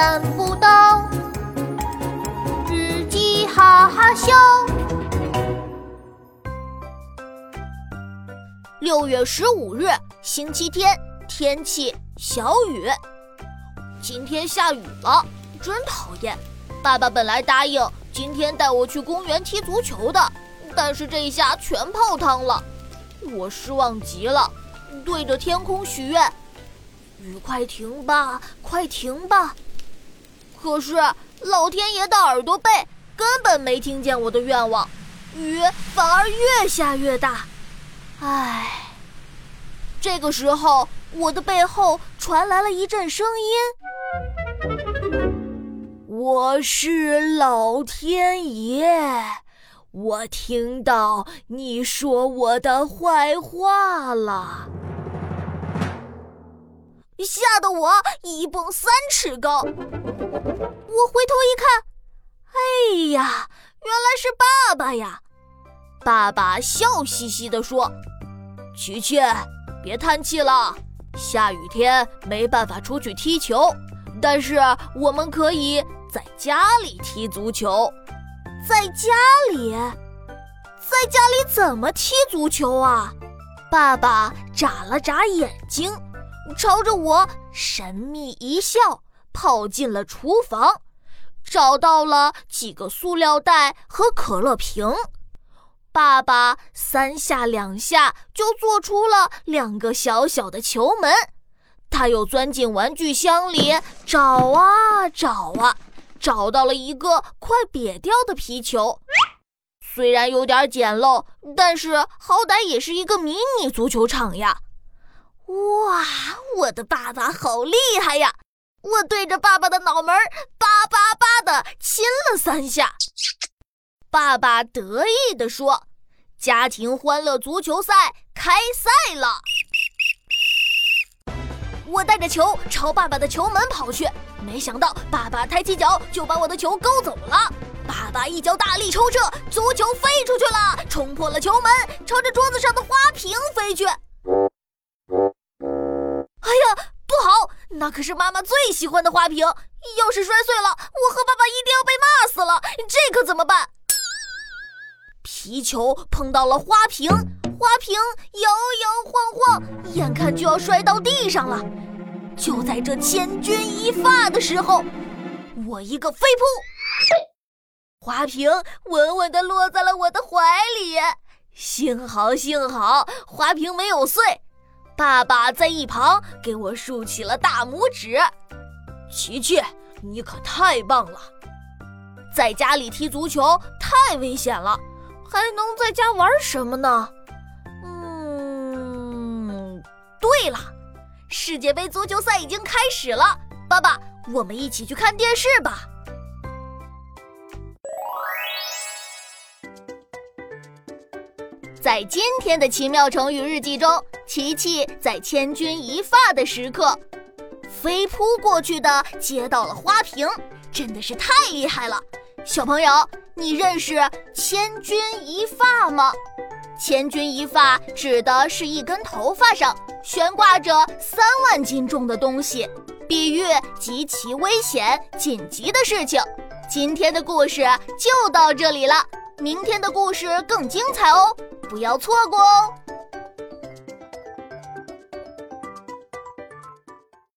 难不到，日记哈哈笑。六月十五日，星期天，天气小雨。今天下雨了，真讨厌。爸爸本来答应今天带我去公园踢足球的，但是这下全泡汤了，我失望极了，对着天空许愿：雨快停吧，快停吧！可是老天爷的耳朵背根本没听见我的愿望，雨反而越下越大。唉，这个时候我的背后传来了一阵声音。我是老天爷，我听到你说我的坏话了，吓得我一蹦三尺高。我回头一看，哎呀，原来是爸爸呀！爸爸笑嘻嘻地说：“琪琪，别叹气了，下雨天没办法出去踢球，但是我们可以。”在家里踢足球，在家里，在家里怎么踢足球啊？爸爸眨了眨眼睛，朝着我神秘一笑，跑进了厨房，找到了几个塑料袋和可乐瓶。爸爸三下两下就做出了两个小小的球门，他又钻进玩具箱里找啊找啊。找到了一个快瘪掉的皮球，虽然有点简陋，但是好歹也是一个迷你足球场呀！哇，我的爸爸好厉害呀！我对着爸爸的脑门叭叭叭的亲了三下。爸爸得意地说：“家庭欢乐足球赛开赛了！”我带着球朝爸爸的球门跑去。没想到，爸爸抬起脚就把我的球勾走了。爸爸一脚大力抽射，足球飞出去了，冲破了球门，朝着桌子上的花瓶飞去。那可是妈妈最喜欢的花瓶，要是摔碎了，我和爸爸一定要被骂死了。这可怎么办？皮球碰到了花瓶，花瓶摇摇晃晃，眼看就要摔到地上了。就在这千钧一发的时候，我一个飞扑，花瓶稳稳地落在了我的怀里。幸好，幸好，花瓶没有碎。爸爸在一旁给我竖起了大拇指。琪琪，你可太棒了！在家里踢足球太危险了，还能在家玩什么呢？嗯，对了。世界杯足球赛已经开始了，爸爸，我们一起去看电视吧。在今天的奇妙成语日记中，琪琪在千钧一发的时刻，飞扑过去的接到了花瓶，真的是太厉害了。小朋友，你认识千钧一发吗？千钧一发指的是一根头发上悬挂着三万斤重的东西，比喻极其危险、紧急的事情。今天的故事就到这里了，明天的故事更精彩哦，不要错过哦。